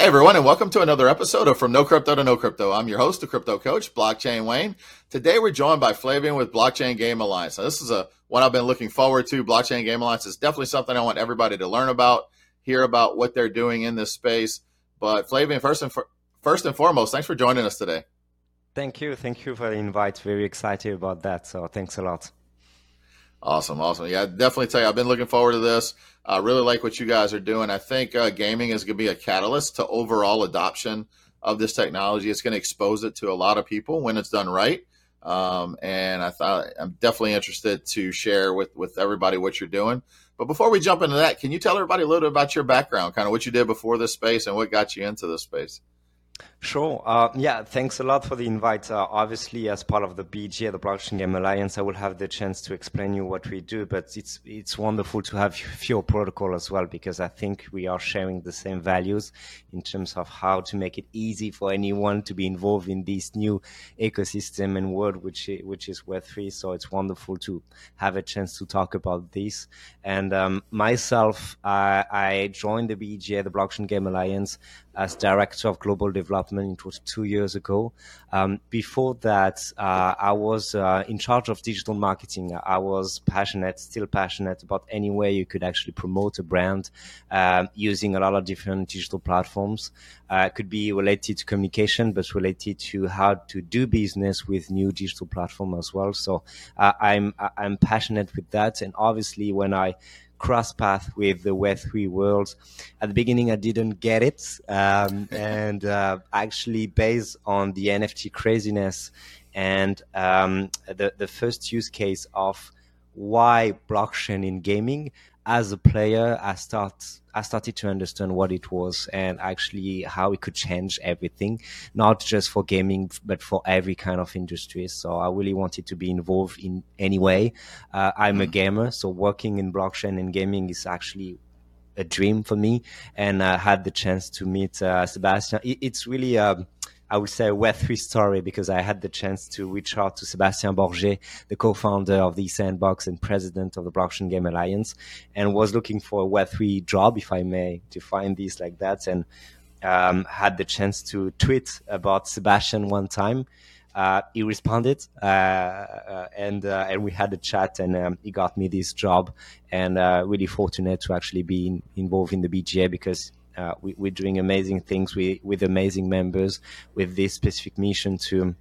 Hey everyone, and welcome to another episode of From No Crypto to Know Crypto. I'm your host, the Crypto Coach, Blockchain Wayne. Today we're joined by Flavien with Blockchain Game Alliance. Now, this is a one I've been looking forward to. Blockchain Game Alliance is definitely something I want everybody to learn about, hear about what they're doing in this space. But Flavien, first and for, first and foremost, thanks for joining us today. Thank you, thank you for the invite. Very excited about that. So thanks a lot. Awesome, awesome. Yeah, definitely tell you, I've been looking forward to this. I really like what you guys are doing. I think uh, gaming is going to be a catalyst to overall adoption of this technology. It's going to expose it to a lot of people when it's done right. Um, and I thought I'm definitely interested to share with with everybody what you're doing. But before we jump into that, can you tell everybody a little bit about your background, kind of what you did before this space and what got you into this space? Sure. Uh, yeah, thanks a lot for the invite. Uh, obviously, as part of the BGA, the Blockchain Game Alliance, I will have the chance to explain you what we do. But it's it's wonderful to have your protocol as well because I think we are sharing the same values in terms of how to make it easy for anyone to be involved in this new ecosystem and world, which which is Web three. So it's wonderful to have a chance to talk about this. And um, myself, I, I joined the BGA, the Blockchain Game Alliance, as director of global development. It was two years ago. Um, before that, uh, I was uh, in charge of digital marketing. I was passionate, still passionate about any way you could actually promote a brand uh, using a lot of different digital platforms. Uh, it could be related to communication, but related to how to do business with new digital platform as well. So uh, I'm I'm passionate with that, and obviously when I cross path with the Web3 world. At the beginning, I didn't get it. Um, and uh, actually, based on the NFT craziness and um, the, the first use case of why blockchain in gaming, as a player, I start I started to understand what it was and actually how it could change everything, not just for gaming, but for every kind of industry. So I really wanted to be involved in any way. Uh, I'm mm-hmm. a gamer, so working in blockchain and gaming is actually a dream for me. And I had the chance to meet uh, Sébastien. It, it's really. Um, I would say a Web3 story because I had the chance to reach out to Sébastien Borget, the co-founder of the Sandbox and president of the Blockchain Game Alliance, and was looking for a Web3 job, if I may to find this like that, and um, had the chance to tweet about Sébastien one time. Uh, he responded, uh, uh, and uh, and we had a chat, and um, he got me this job, and uh, really fortunate to actually be in, involved in the BGA because uh, we, are doing amazing things with, with amazing members with this specific mission to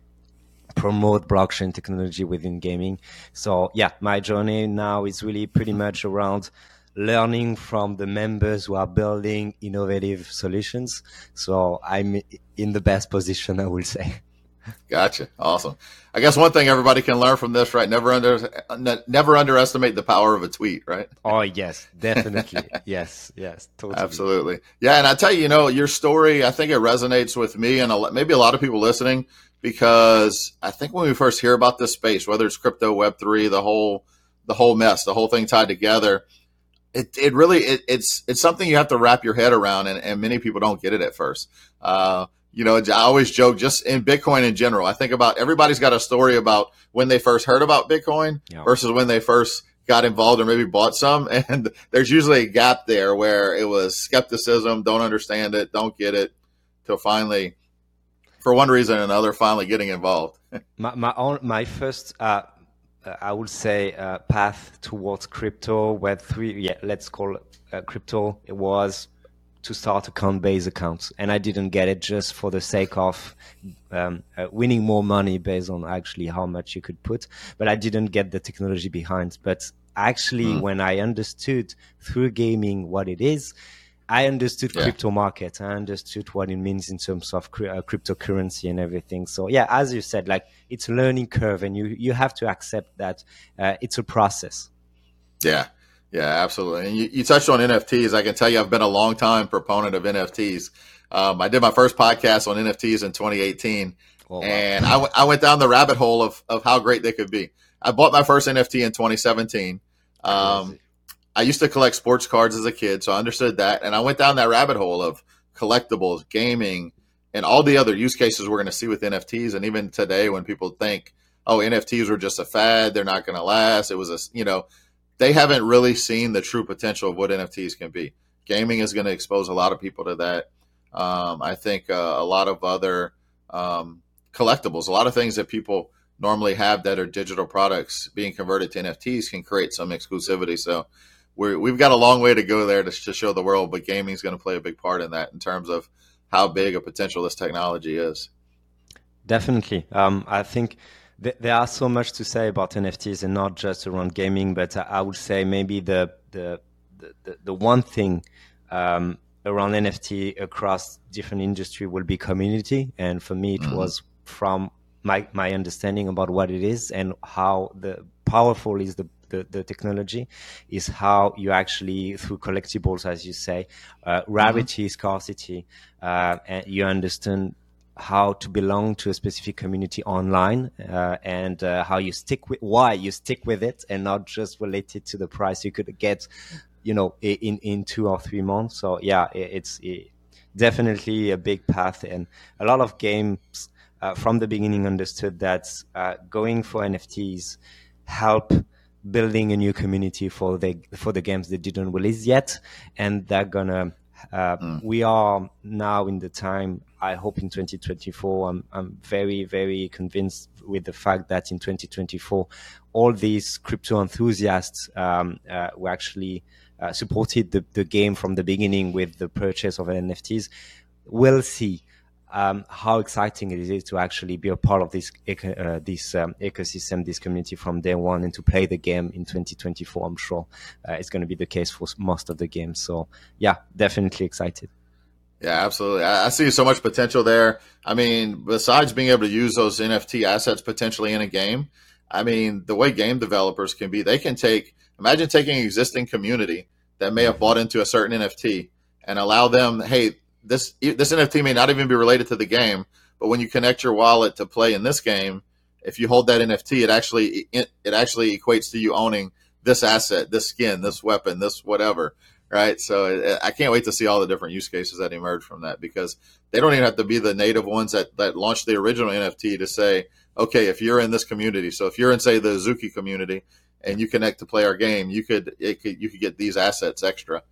promote blockchain technology within gaming. So yeah, my journey now is really pretty much around learning from the members who are building innovative solutions. So I'm in the best position, I will say. Gotcha. Awesome. I guess one thing everybody can learn from this, right? Never under never underestimate the power of a tweet, right? Oh yes, definitely. yes, yes, totally. Absolutely. Yeah, and I tell you, you know, your story, I think it resonates with me and a, maybe a lot of people listening because I think when we first hear about this space, whether it's crypto, Web three, the whole the whole mess, the whole thing tied together, it, it really it, it's it's something you have to wrap your head around, and, and many people don't get it at first. Uh, you know, I always joke just in Bitcoin in general. I think about everybody's got a story about when they first heard about Bitcoin yeah. versus when they first got involved or maybe bought some. And there's usually a gap there where it was skepticism, don't understand it, don't get it, till finally, for one reason or another, finally getting involved. my my, own, my first, uh, uh, I would say, uh, path towards crypto, Web three, yeah, let's call it uh, crypto. It was to start account based accounts and i didn't get it just for the sake of um, uh, winning more money based on actually how much you could put but i didn't get the technology behind. But actually mm. when i understood through gaming what it is i understood yeah. crypto market. I understood what it means in terms of uh, cryptocurrency and everything. So yeah as you said like it's a learning curve and you you have to accept that uh, it's a process. Yeah yeah, absolutely. And you, you, touched on NFTs. I can tell you, I've been a long time proponent of NFTs. Um, I did my first podcast on NFTs in 2018, oh, wow. and I, w- I went down the rabbit hole of, of how great they could be. I bought my first NFT in 2017. Um, I used to collect sports cards as a kid, so I understood that. And I went down that rabbit hole of collectibles, gaming, and all the other use cases we're going to see with NFTs. And even today, when people think, oh, NFTs were just a fad, they're not going to last, it was a, you know, they haven't really seen the true potential of what NFTs can be. Gaming is going to expose a lot of people to that. Um, I think uh, a lot of other um, collectibles, a lot of things that people normally have that are digital products being converted to NFTs can create some exclusivity. So we have got a long way to go there to, to show the world, but gaming is going to play a big part in that in terms of how big a potential this technology is. Definitely. Um, I think th- there are so much to say about NFTs and not just around gaming, but I would say maybe the, the, the, the one thing um, around NFT across different industry will be community. And for me, it mm-hmm. was from my, my understanding about what it is and how the powerful is the the, the technology is how you actually through collectibles as you say uh, rarity mm-hmm. scarcity uh, and you understand how to belong to a specific community online uh, and uh, how you stick with why you stick with it and not just related to the price you could get you know in in two or three months so yeah it's it, definitely a big path and a lot of games uh, from the beginning understood that uh, going for nfts help building a new community for the for the games they didn't release yet and they're gonna uh, mm. we are now in the time I hope in 2024. I'm, I'm very, very convinced with the fact that in 2024, all these crypto enthusiasts um, uh, were actually uh, supported the, the game from the beginning with the purchase of NFTs. We'll see um, how exciting it is to actually be a part of this uh, this um, ecosystem, this community from day one, and to play the game in 2024. I'm sure uh, it's going to be the case for most of the games. So yeah, definitely excited. Yeah, absolutely. I, I, see so much potential there. I mean, besides being able to use those NFT assets potentially in a game, I mean, the way game developers can be, they can take, imagine taking an existing community that may have bought into a certain NFT and allow them, hey, this this NFT may not even be related to the game, but when you connect your wallet to play in this game, if you hold that NFT, it actually it, it actually equates to you owning this asset, this skin, this weapon, this whatever right? So I can't wait to see all the different use cases that emerge from that because they don't even have to be the native ones that that launched the original NFT to say, okay, if you're in this community, so if you're in say the Azuki community and you connect to play our game, you could it could you could get these assets extra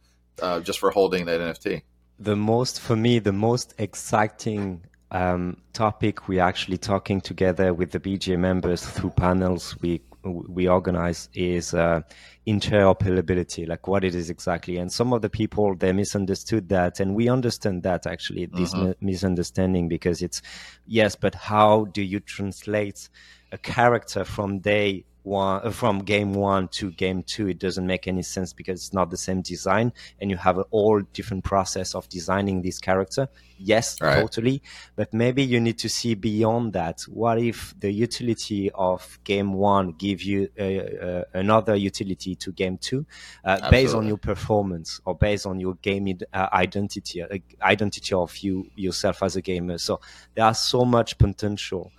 uh, just for holding that NFT. The most for me, the most exciting um, topic we're actually talking together with the BGA members through panels we we organize is uh, interoperability, like what it is exactly. And some of the people they misunderstood that, and we understand that actually this uh-huh. misunderstanding because it's yes, but how do you translate a character from day one uh, from game one to game two it doesn't make any sense because it's not the same design and you have a all different process of designing this character yes right. totally but maybe you need to see beyond that. What if the utility of game one give you uh, uh, another utility to game two uh, based on your performance or based on your game uh, identity uh, identity of you yourself as a gamer? So there are so much potential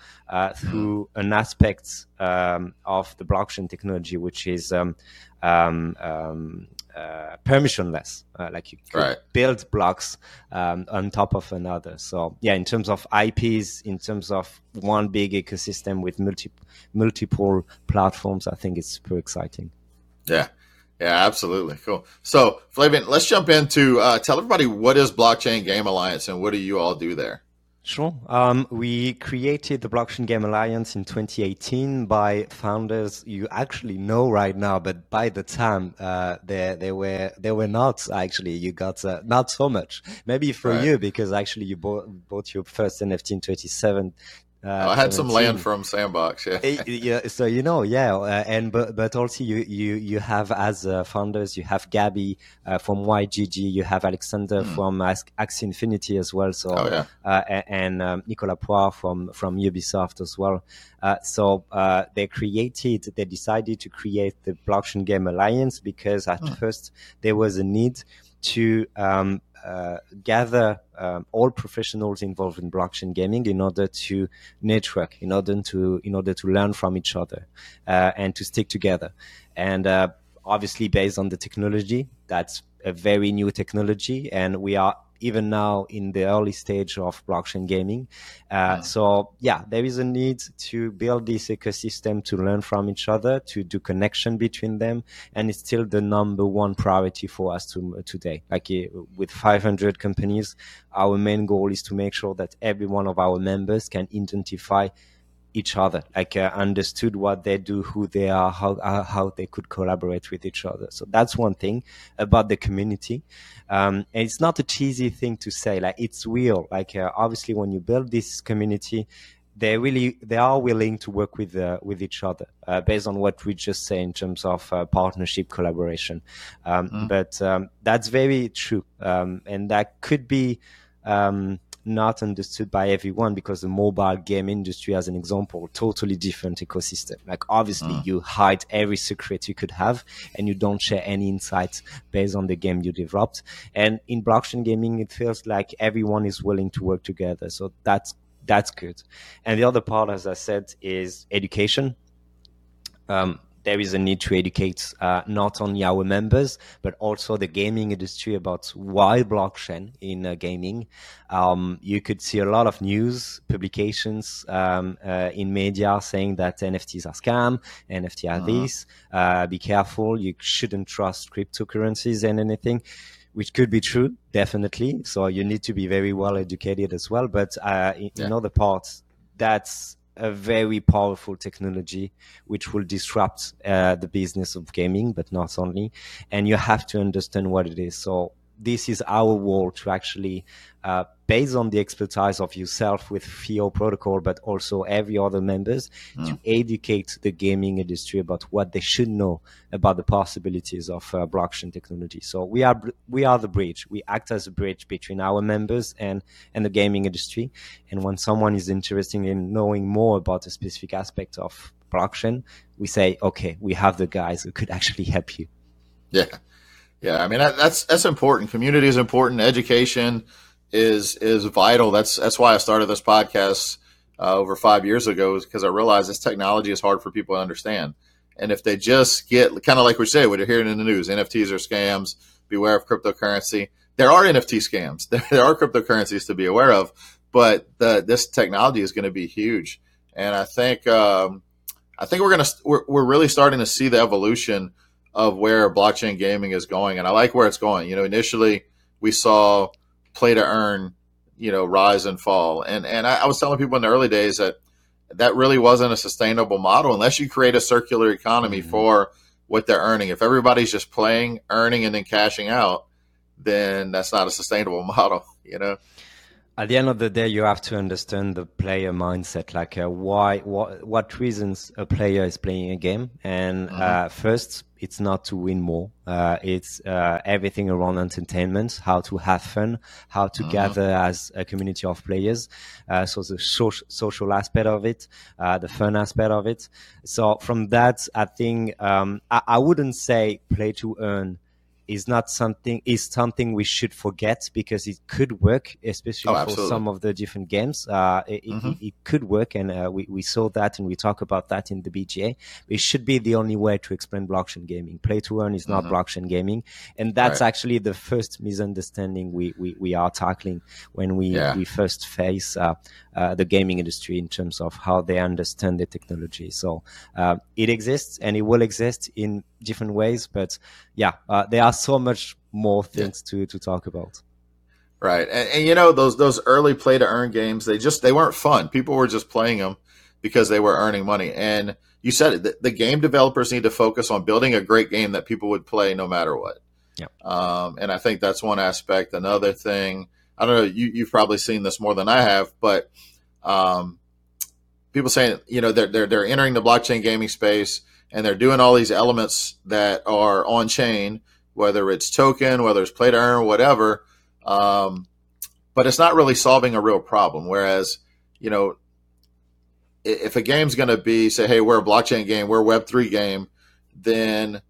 through an aspect um, of the blockchain technology which is um, um, um uh, permissionless. Uh, like you could right. build blocks um, on top of another. So yeah, in terms of IPs, in terms of one big ecosystem with multi- multiple platforms, I think it's super exciting. Yeah. Yeah, absolutely. Cool. So, Flavien, let's jump into uh, tell everybody what is Blockchain Game Alliance and what do you all do there? Sure. Um, we created the Blockchain Game Alliance in 2018 by founders you actually know right now, but by the time uh, they they were they were not actually. You got uh, not so much. Maybe for right. you because actually you bought bought your first NFT in 2017 uh, I had 17. some land from Sandbox, yeah. yeah, so you know, yeah, uh, and but but also you you you have as uh, founders, you have Gabby uh, from YGG, you have Alexander mm. from Axie Infinity as well, so oh, yeah. Uh, and um, Nicolas Pouard from from Ubisoft as well. Uh, so they created, they decided to create the Blockchain Game Alliance because at mm. first there was a need to um, gather um, all professionals involved in blockchain gaming in order to network, in order to in order to learn from each other uh, and to stick together. And uh, obviously, based on the technology, that's a very new technology, and we are even now in the early stage of blockchain gaming. Uh, so yeah, there is a need to build this ecosystem to learn from each other, to do connection between them, and it's still the number one priority for us to, today. Like uh, with 500 companies, our main goal is to make sure that every one of our members can identify each other, like uh, understood what they do, who they are, how uh, how they could collaborate with each other. So that's one thing about the community. Um, and it's not a cheesy thing to say, like it's real. Like uh, obviously, when you build this community, they really they are willing to work with uh, with each other uh, based on what we just say in terms of uh, partnership collaboration. Um, mm. But um, that's very true, um, and that could be. Not understood by everyone because the mobile game industry, as an example, totally different ecosystem. Like obviously mm. you hide every secret you could have and you don't share any insights based on the game you developed. And in blockchain gaming, it feels like everyone is willing to work together. So that's, that's good. And the other part, as I said, is education. Um, there is a need to educate uh, not only our members but also the gaming industry about why blockchain in uh, gaming. Um, you could see a lot of news publications um, uh, in media saying that NFTs are scam, NFT are uh-huh. this. Uh, be careful, you shouldn't trust cryptocurrencies and anything which could be true, definitely. So you need to be very well educated as well. But uh, in, yeah. in other parts, that's a very powerful technology which will disrupt uh, the business of gaming, but not only. And you have to understand what it is. So this is our role to actually, uh, based on the expertise of yourself with FIO protocol, but also every other members, mm. to educate the gaming industry about what they should know about the possibilities of uh, blockchain technology. So we are we are the bridge. We act as a bridge between our members and and the gaming industry. And when someone is interested in knowing more about a specific aspect of blockchain, we say, okay, we have the guys who could actually help you. Yeah. Yeah, I mean that's that's important. Community is important. Education is is vital. That's that's why I started this podcast uh, over five years ago because I realized this technology is hard for people to understand. And if they just get kind of like we say, what you're hearing in the news, NFTs are scams. Beware of cryptocurrency. There are NFT scams. There are cryptocurrencies to be aware of, but the, this technology is going to be huge. And I think um, I think we're to we're, we're really starting to see the evolution of where blockchain gaming is going. And I like where it's going. You know, initially we saw play to earn, you know, rise and fall. And and I, I was telling people in the early days that that really wasn't a sustainable model unless you create a circular economy mm-hmm. for what they're earning. If everybody's just playing, earning, and then cashing out, then that's not a sustainable model, you know? At the end of the day, you have to understand the player mindset, like uh, why, what, what reasons a player is playing a game. And mm-hmm. uh, first, it's not to win more. Uh, it's uh, everything around entertainment, how to have fun, how to mm-hmm. gather as a community of players. Uh, so the social, social aspect of it, uh, the fun aspect of it. So from that, I think um, I, I wouldn't say play to earn is not something is something we should forget because it could work, especially oh, for some of the different games. Uh, it, mm-hmm. it, it, could work, and uh, we we saw that, and we talk about that in the BGA. It should be the only way to explain blockchain gaming. Play to earn is not mm-hmm. blockchain gaming, and that's right. actually the first misunderstanding we, we, we are tackling when we yeah. we first face uh, uh, the gaming industry in terms of how they understand the technology. So uh, it exists, and it will exist in different ways. But yeah, uh, there are so much more things yeah. to to talk about. Right, and, and, you know those those early play to earn games, they just they weren't fun. People were just playing them because they were earning money. And you said it, the, the game developers need to focus on building a great game that people would play no matter what. Yeah. Um, and I think that's one aspect. Another thing, I don't know, you, you've probably seen this more than I have, but um, people saying, you know, they're, they're, they're entering the blockchain gaming space and they're doing all these elements that are on chain, whether it's token, whether it's play to earn, whatever. Um, but it's not really solving a real problem. Whereas, you know, if a game's going to be say, hey, we're a blockchain game, we're a Web three game, then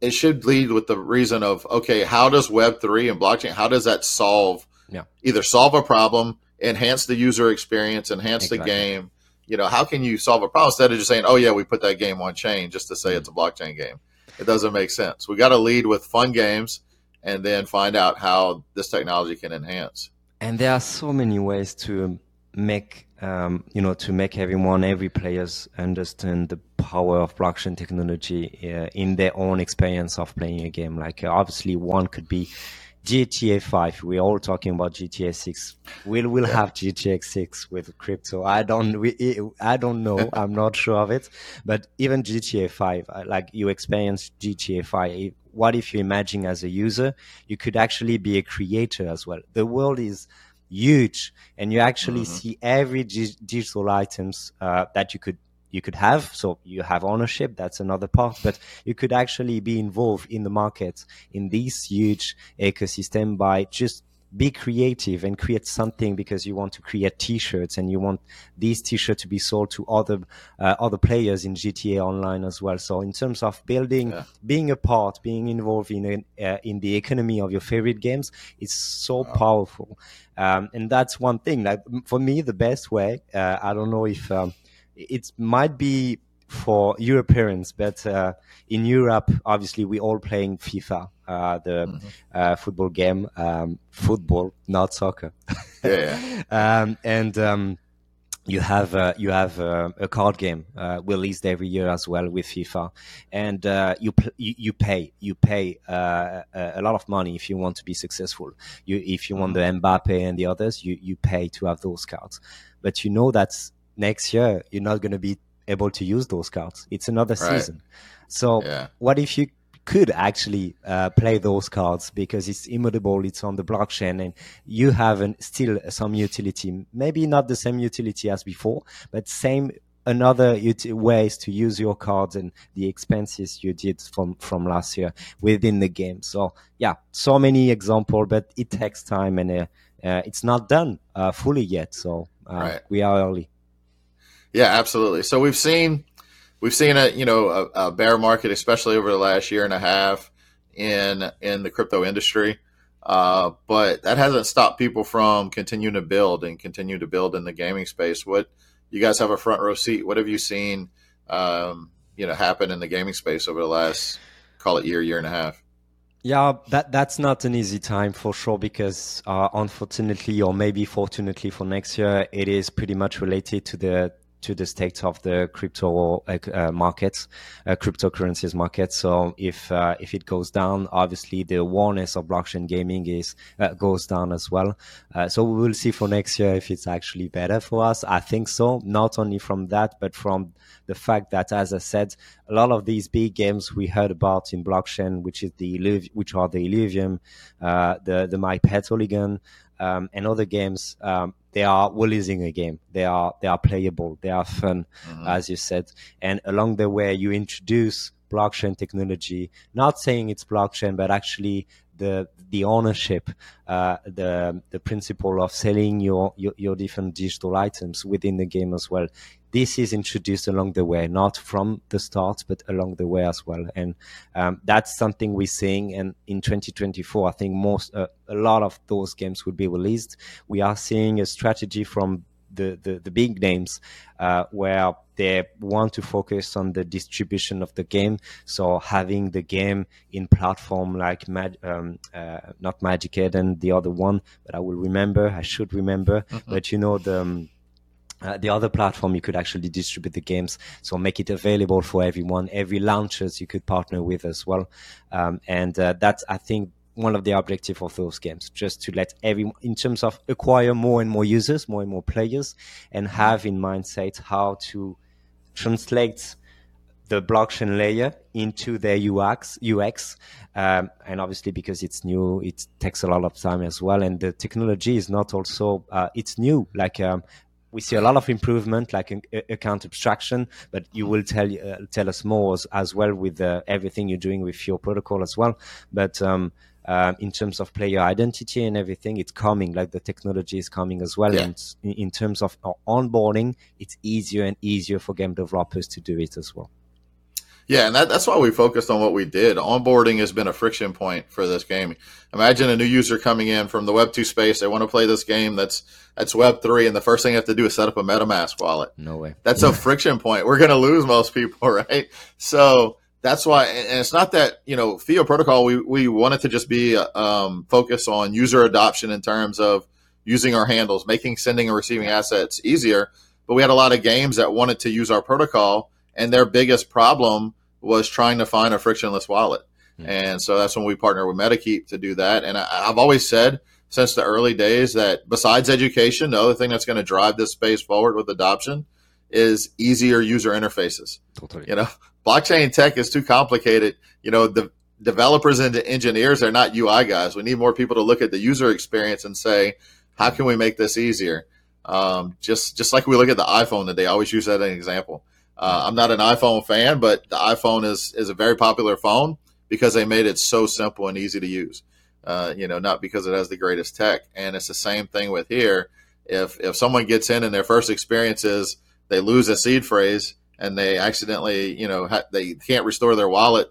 it should lead with the reason of okay, how does Web three and blockchain, how does that solve? Yeah. Either solve a problem, enhance the user experience, enhance exactly. the game you know, how can you solve a problem instead of just saying, oh, yeah, we put that game on chain just to say it's a blockchain game? It doesn't make sense. We got to lead with fun games and then find out how this technology can enhance. And there are so many ways to make um, you know to make everyone every players understand the power of blockchain technology uh, in their own experience of playing a game like uh, obviously one could be GTA 5. We're all talking about GTA 6. We'll we'll yeah. have GTA 6 with crypto. I don't we, I don't know. I'm not sure of it. But even GTA 5, uh, like you experience GTA 5. What if you imagine as a user, you could actually be a creator as well. The world is huge, and you actually mm-hmm. see every digital items uh, that you could you could have. So you have ownership. That's another part, but you could actually be involved in the market in this huge ecosystem by just be creative and create something because you want to create t-shirts and you want these t-shirts to be sold to other uh, other players in GTA online as well. So in terms of building, yeah. being a part, being involved in uh, in the economy of your favorite games, it's so wow. powerful. Um, and that's one thing. Like for me, the best way. Uh, I don't know if um, it might be for Europeans, but uh, in Europe, obviously, we're all playing FIFA, uh, the mm-hmm. uh, football game, um, football, not soccer. yeah. um, and um, you have uh, you have uh, a card game uh, released every year as well with FIFA, and you, pl- you, you pay you pay a lot of money if you want to be successful. You if you want mm-hmm. the Mbappe and the others, you you pay to have those cards. But you know that's next year you're not going to be able to use those cards. It's another right. season. So yeah. what if you could actually uh, play those cards because it's immutable, it's on the blockchain, and you have an, still some utility. Maybe not the same utility as before, but same another ut- ways to use your cards and the expenses you did from from last year within the game. So yeah, so many example, but it takes time and uh, uh, it's not done uh, fully yet. So uh, right. we are early. Yeah, absolutely. So we've seen we've seen a you know a, a, bear market, especially over the last year and a half in in the crypto industry. Uh, but that hasn't stopped people from continuing to build and continue to build in the gaming space. What you guys have a front row seat. What have you seen, um, you know, happen in the gaming space over the last call it year, year and a half? Yeah, that that's not an easy time for sure because uh, unfortunately, or maybe fortunately for next year, it is pretty much related to the to the state of the crypto uh, uh, markets, uh, cryptocurrencies market. So if uh, if it goes down, obviously the awareness of blockchain gaming is uh, goes down as well. Uh, so we will see for next year if it's actually better for us. I think so. Not only from that, but from the fact that, as I said, a lot of these big games we heard about in blockchain, which is the which are the Illuvium, the the MyPet um, and other games, um, they are releasing a game. They are they are playable. They are fun, mm-hmm. as you said. And along the way, you introduce blockchain technology. Not saying it's blockchain, but actually the the ownership, uh, the the principle of selling your, your, your different digital items within the game as well this is introduced along the way, not from the start, but along the way as well. And um, that's something we're seeing. And in 2024, I think most uh, a lot of those games will be released. We are seeing a strategy from the, the, the big names uh, where they want to focus on the distribution of the game. So having the game in platform like Mag- um, uh, not Magic Eden, the other one, but I will remember. I should remember. Mm-hmm. But you know the um, uh, the other platform you could actually distribute the games so make it available for everyone every launchers you could partner with as well um, and uh, that's i think one of the objectives of those games just to let everyone in terms of acquire more and more users more and more players and have in mindset how to translate the blockchain layer into their UX, UX, um, and obviously because it's new, it takes a lot of time as well. And the technology is not also uh, it's new. Like um, we see a lot of improvement, like account abstraction, but you will tell uh, tell us more as, as well with uh, everything you're doing with your protocol as well. But um, uh, in terms of player identity and everything, it's coming. Like the technology is coming as well. Yeah. And in terms of onboarding, it's easier and easier for game developers to do it as well. Yeah, and that, that's why we focused on what we did. Onboarding has been a friction point for this game. Imagine a new user coming in from the Web two space. They want to play this game that's that's Web three, and the first thing they have to do is set up a MetaMask wallet. No way. That's a friction point. We're going to lose most people, right? So that's why, and it's not that you know FIO protocol. We we wanted to just be um, focus on user adoption in terms of using our handles, making sending and receiving assets easier. But we had a lot of games that wanted to use our protocol, and their biggest problem was trying to find a frictionless wallet. Mm-hmm. And so that's when we partner with MetaKeep to do that. And I, I've always said since the early days that besides education, the other thing that's going to drive this space forward with adoption is easier user interfaces. Totally. You know, blockchain tech is too complicated. You know, the developers and the engineers are not UI guys. We need more people to look at the user experience and say, how can we make this easier? Um, just just like we look at the iPhone today, I always use that as an example. Uh, I'm not an iPhone fan, but the iPhone is is a very popular phone because they made it so simple and easy to use. Uh, you know, not because it has the greatest tech. And it's the same thing with here. If if someone gets in and their first experience is they lose a seed phrase and they accidentally, you know, ha- they can't restore their wallet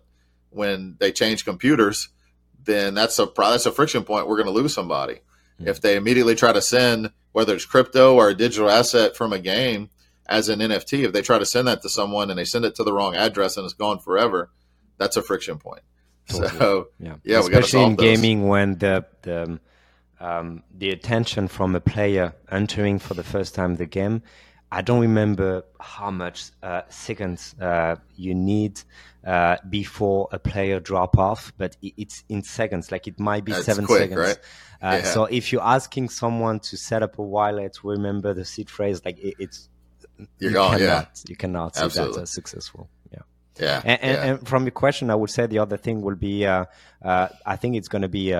when they change computers, then that's a that's a friction point. We're going to lose somebody. Mm-hmm. If they immediately try to send whether it's crypto or a digital asset from a game as an NFT, if they try to send that to someone and they send it to the wrong address and it's gone forever, that's a friction point. Totally. So yeah, yeah, especially in gaming when the the um, the attention from a player entering for the first time the game I don't remember how much uh, seconds uh, you need uh, before a player drop off, but it's in seconds. Like it might be That's seven quick, seconds. Right? Uh, yeah. So if you're asking someone to set up a wallet, remember the seed phrase, like it, it's you're you gone. Cannot, yeah, you cannot say Absolutely. that as successful. Yeah. Yeah and, and, and, from your question, I would say the other thing will be, uh, uh, I think it's going to be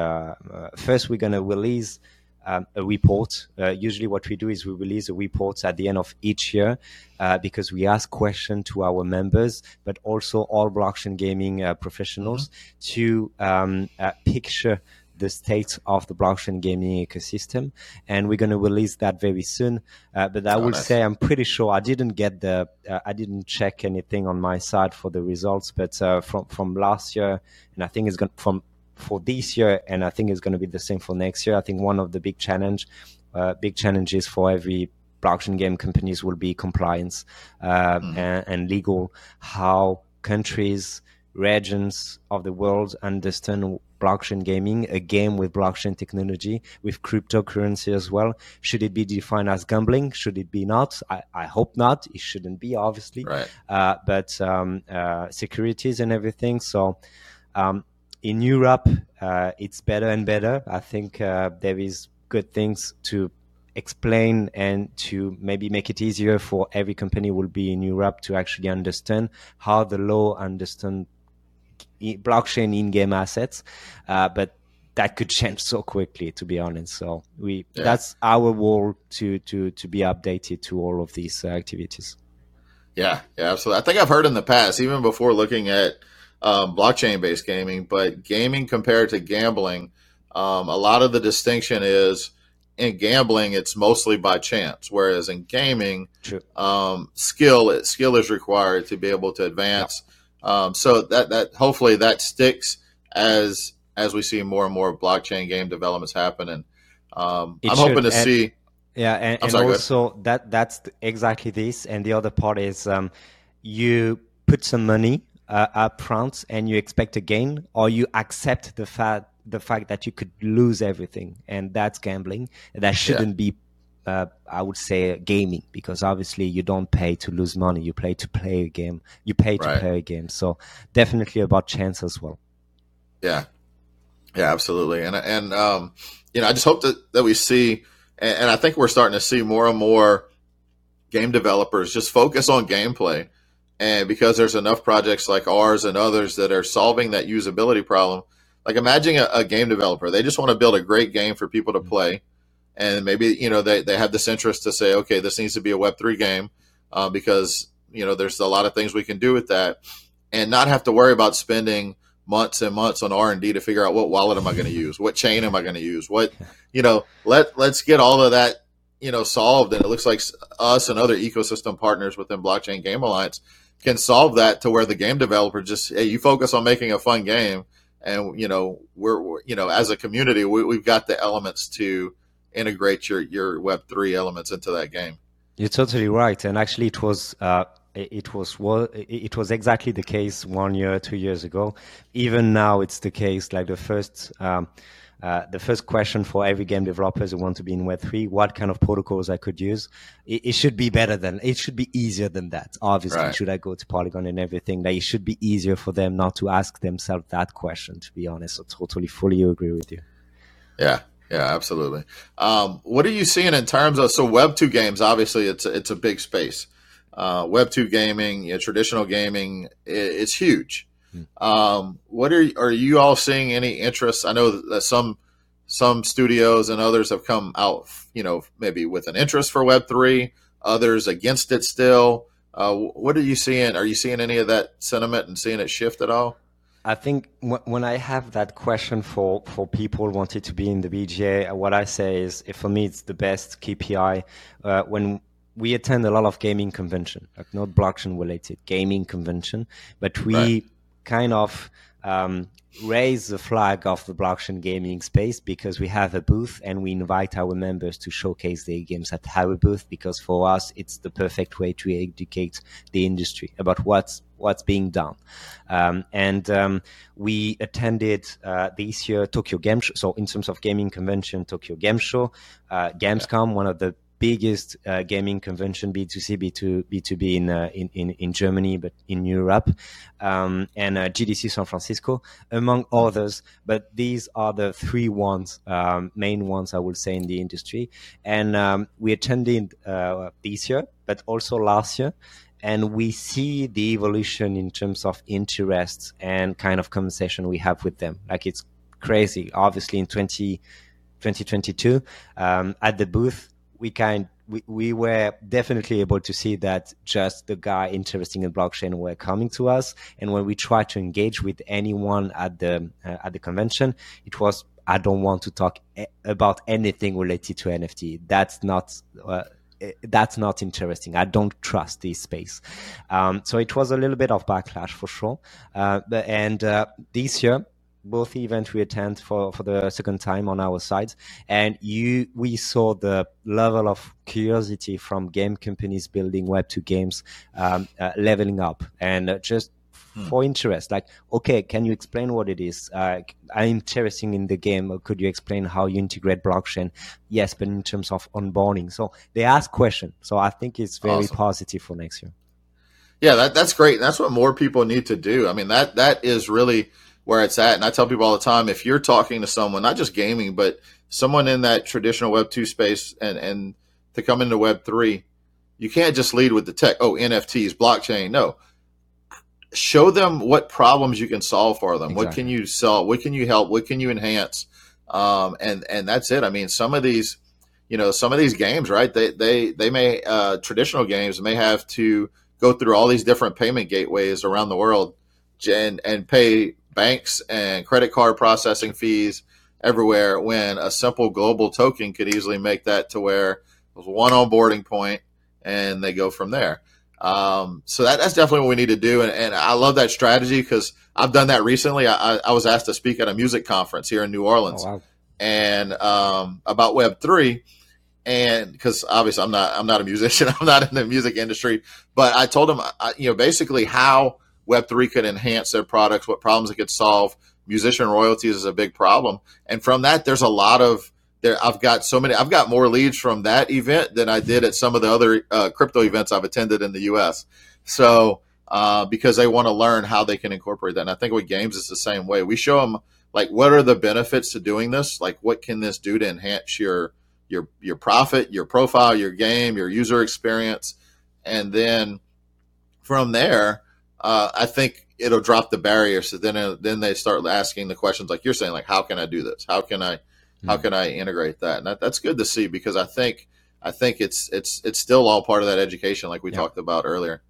first we're going to release um, a report. Uh, usually, what we do is we release a report at the end of each year uh, because we ask questions to our members, but also all blockchain gaming uh, professionals mm-hmm. to um, uh, picture the state of the blockchain gaming ecosystem. And we're going to release that very soon. Uh, but I oh, will nice. say I'm pretty sure I didn't get the, uh, I didn't check anything on my side for the results, but from from last year, and I think it's going from for this year, and I think it's going to be the same for next year. I think one of the big challenge, uh, big challenges for every blockchain game companies will be compliance uh, mm. and, and, legal. How countries, regions of the world understand blockchain gaming, a game with blockchain technology, with cryptocurrency as well. Should it be defined as gambling? Should it be not? I, I hope not. It shouldn't be, obviously. Right. Uh, but um, uh, securities and everything. So. Um, in Europe, uh, it's better and better. I think uh, there is good things to explain and to maybe make it easier for every company will be in Europe to actually understand how the law understand blockchain in-game assets. Uh, but that could change so quickly, to be honest. So we yeah. that's our role to to to be updated to all of these uh, activities. Yeah, yeah, absolutely. I think I've heard in the past, even before looking at um, blockchain based gaming, but gaming compared to gambling, um, a lot of the distinction is in gambling it's mostly by chance, whereas in gaming, um, skill skill is required to be able to advance. Yeah. Um, so that that hopefully that sticks as as we see more and more blockchain game developments happen, and um, I'm should. hoping to and, see. Yeah, and, and sorry, also that that's exactly this, and the other part is um, you put some money uh, up front and you expect a gain, or you accept the fact the fact that you could lose everything, and that's gambling. That shouldn't yeah. be, uh, I would say, gaming because obviously you don't pay to lose money. You play to play a game. You pay to right. play a game. So definitely about chance as well. Yeah, yeah, absolutely. And and um, you know, I just hope that that we see, and, and I think we're starting to see more and more game developers just focus on gameplay and because there's enough projects like ours and others that are solving that usability problem, like imagine a, a game developer, they just want to build a great game for people to mm-hmm. play. And maybe, you know, they, they have this interest to say, okay, this needs to be a Web3 game uh, because, you know, there's a lot of things we can do with that and not have to worry about spending months and months on R&D to figure out what wallet am I going to use? What chain am I going to use? What, you know, let, let's get all of that, you know, solved. And it looks like us and other ecosystem partners within Blockchain Game Alliance can solve that to where the game developer just hey, you focus on making a fun game, and you know we're, you know as a community we, have got the elements to integrate your your Web three elements into that game. You're totally right, and actually it was. Uh, it was it was exactly the case one year, two years ago. Even now, it's the case. Like the first. Um, uh, the first question for every game developers who want to be in Web3, what kind of protocols I could use. It, it should be better than, it should be easier than that. Obviously, right. should I go to Polygon and everything? Like, it should be easier for them not to ask themselves that question, to be honest. I totally, fully agree with you. Yeah. Yeah, absolutely. Um, what are you seeing in terms of so Web two games? Obviously, it's it's a big space. Uh, Web two gaming, you know, traditional gaming, it, it's huge. Um, what are are you all seeing any interest? I know that some some studios and others have come out, you know, maybe with an interest for Web three, others against it still. Uh, what are you seeing? Are you seeing any of that sentiment and seeing it shift at all? I think when I have that question for, for people wanting to be in the BGA, what I say is, for me, it's the best KPI. Uh, when we attend a lot of gaming convention, like not blockchain related gaming convention, but we right kind of um, raise the flag of the blockchain gaming space because we have a booth and we invite our members to showcase their games at our booth because for us it's the perfect way to educate the industry about what's what's being done. Um, and um, we attended uh, this year Tokyo Game Show. So in terms of gaming convention, Tokyo Game Show, uh, Gamescom, yeah. one of the biggest uh, gaming convention B2C, B2, B2B in, uh, in, in, in, Germany, but in Europe, um, and uh, GDC San Francisco, among others. But these are the three ones, um, main ones, I would say, in the industry. And um, we attended uh, this year, but also last year. And we see the evolution in terms of interests and kind of conversation we have with them. Like it's crazy. Obviously, in 20, 2022, um, at the booth, we kind we, we were definitely able to see that just the guy interested in blockchain were coming to us and when we tried to engage with anyone at the uh, at the convention it was i don't want to talk a- about anything related to nft that's not uh, that's not interesting. I don't trust this space. Um, so it was a little bit of backlash for sure. Uh, and uh, this year, both events we attend for, for the second time on our side. And you we saw the level of curiosity from game companies building web 2 games um, uh, leveling up. And uh, just hmm. for interest like okay can you explain what it is? Uh, i'm interested in the game. Could you explain how you integrate blockchain? Yes but in terms of onboarding. So they ask questions. So i think it's very awesome. positive for next year. Yeah that, that's great. That's what more people need to do. I mean that that is really where it's at. And I tell people all the time, if you're talking to someone, not just gaming, but someone in that traditional Web two space and, and to come into Web three, you can't just lead with the tech. Oh, NFTs, blockchain. No, show them what problems you can solve for them. Exactly. What can you solve? What can you help? What can you enhance? Um, and and that's it. I mean, some of these, you know, some of these games, right? They they they may uh, traditional games may have to go through all these different payment gateways around the world and and pay banks and credit card processing fees everywhere when a simple global token could easily make that to where there's one onboarding point and they go from there. Um, so that, that's definitely what we need to do. And, and I love that strategy because I've done that recently. I, I, was asked to speak at a music conference here in New Orleans oh, wow. and um, about Web three. And because obviously I'm not I'm not a musician, I'm not in the music industry, but I told them you know basically how Web3 could enhance their products, what problems it could solve. Musician royalties is a big problem. And from that, there's a lot of there. I've got so many, I've got more leads from that event than I did at some of the other uh, crypto events I've attended in the US. So, uh, because they want to learn how they can incorporate that. And I think with games, it's the same way. We show them like, what are the benefits to doing this? Like, what can this do to enhance your, your, your profit, your profile, your game, your user experience? And then from there, uh, I think it'll drop the barrier. So then, uh, then they start asking the questions like you're saying, like, how can I do this? How can I, mm-hmm. how hmm. can I integrate that? And that, that's good to see because I think, I think it's, it's, it's still all part of that education, like we yeah. talked about earlier.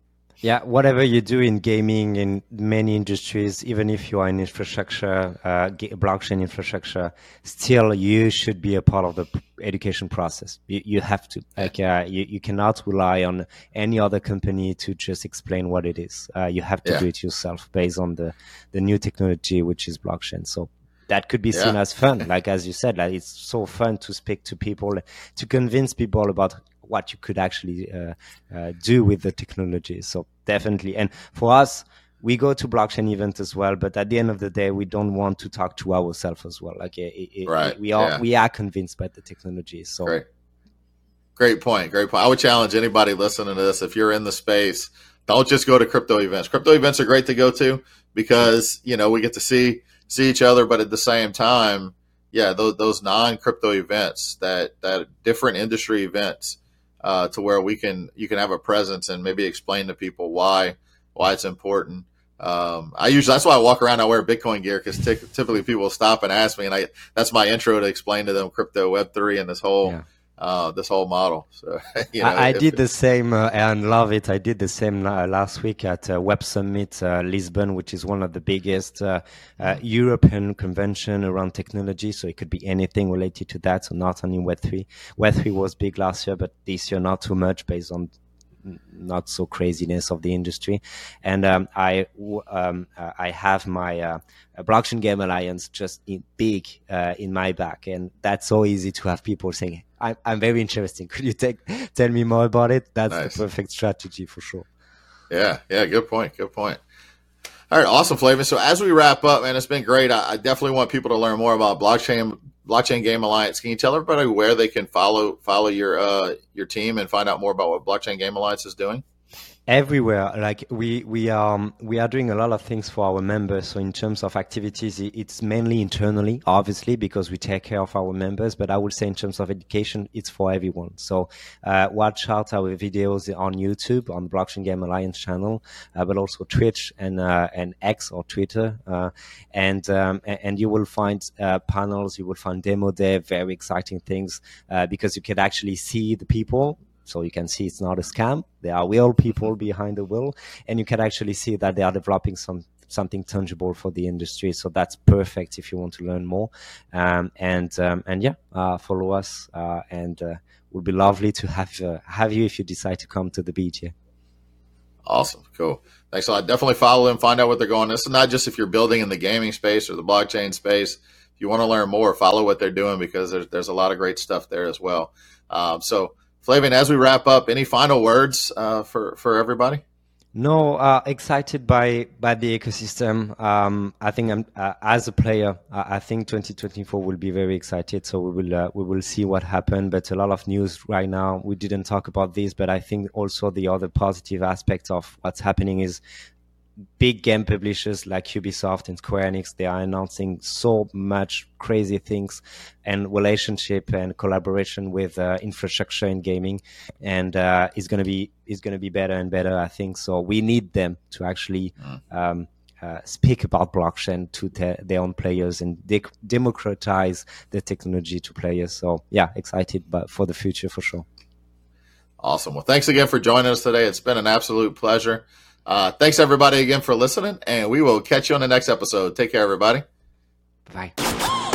Yeah, whatever you do in gaming in many industries, even if you are in infrastructure, uh, blockchain infrastructure, still you should be a part of the education process. You, you have to. Like, uh, you, you cannot rely on any other company to just explain what it is. Uh, you have to yeah. do it yourself based on the, the new technology, which is blockchain. So that could be seen yeah. as fun. Like as you said, like it's so fun to speak to people, to convince people about what you could actually uh, uh, do with the technology. So definitely. And for us, we go to blockchain events as well, but at the end of the day, we don't want to talk to ourselves as well. Like it, it, right. we are yeah. we are convinced by the technology. So great, great point, great point. I would challenge anybody listening to this if you're in the space, don't just go to crypto events. Crypto events are great to go to because you know we get to see see each other, but at the same time, yeah, those, those non crypto events that that different industry events uh, to where we can you can have a presence and maybe explain to people why why it's important. Um, I usually that's why I walk around. I wear Bitcoin gear because t- typically people stop and ask me, and I that's my intro to explain to them crypto, Web three, and this whole yeah uh, this whole model. So you know, I, I did the same uh, and love it. I did the same uh, last week at uh, Web Summit uh, Lisbon, which is one of the biggest uh, European convention around technology. So it could be anything related to that. So not only Web three. Web three was big last year, but this year not too much based on not so craziness of the industry. And um, I um, uh, I have my uh, blockchain game alliance just in big uh, in my back, and that's so easy to have people saying, "I'm, I'm very interested. Could you take tell me more about it?" That's nice. the perfect strategy for sure. Yeah, yeah, good point. Good point. All right, awesome, Flavien. So as we wrap up, man, it's been great. I, I definitely want people to learn more about blockchain Blockchain Game Alliance. Can you tell everybody where they can follow follow your uh, your team and find out more about what Blockchain Game Alliance is doing? Everywhere. Like we we um we are doing a lot of things for our members. So in terms of activities it's mainly internally obviously because we take care of our members. But i would say in terms of education it's for everyone. So uh, watch out our videos on youtube on blockchain game alliance channel uh, but also twitch and uh, and x or twitter uh, and um, and you will find uh, panels you will find demo there very exciting things uh, because you can actually see the people so you can see it's not a scam. There are real people behind the wheel, and you can actually see that they are developing some something tangible for the industry. So that's perfect if you want to learn more. Um, and um, and yeah, uh, follow us, uh, and uh, would be lovely to have uh, have you if you decide to come to the beach. Yeah. Awesome, cool. Thanks a lot. Definitely follow them, find out what they're going. This is not just if you're building in the gaming space or the blockchain space. If you want to learn more, follow what they're doing because there's there's a lot of great stuff there as well. Um, so Flavien, as we wrap up, any final words uh, for for everybody? No, uh, excited by by the ecosystem. Um, I think I'm uh, as a player. I think 2024 will be very excited. So we will uh, we will see what happens. But a lot of news right now. We didn't talk about this, but I think also the other positive aspect of what's happening is big game publishers like Ubisoft and Square Enix, they are announcing so much crazy things and relationship and collaboration with uh, infrastructure in gaming, and uh, it's gonna be it's gonna be better and better, I think. So we need them to actually. Mm. Um, uh, speak about blockchain to te- their own players and de- democratize the technology to players. So yeah, excited but for the future for sure. Awesome. Well, thanks again for joining us today. It's been an absolute pleasure. Uh, thanks everybody again for listening, and we will catch you on the next episode. Take care, everybody. Bye.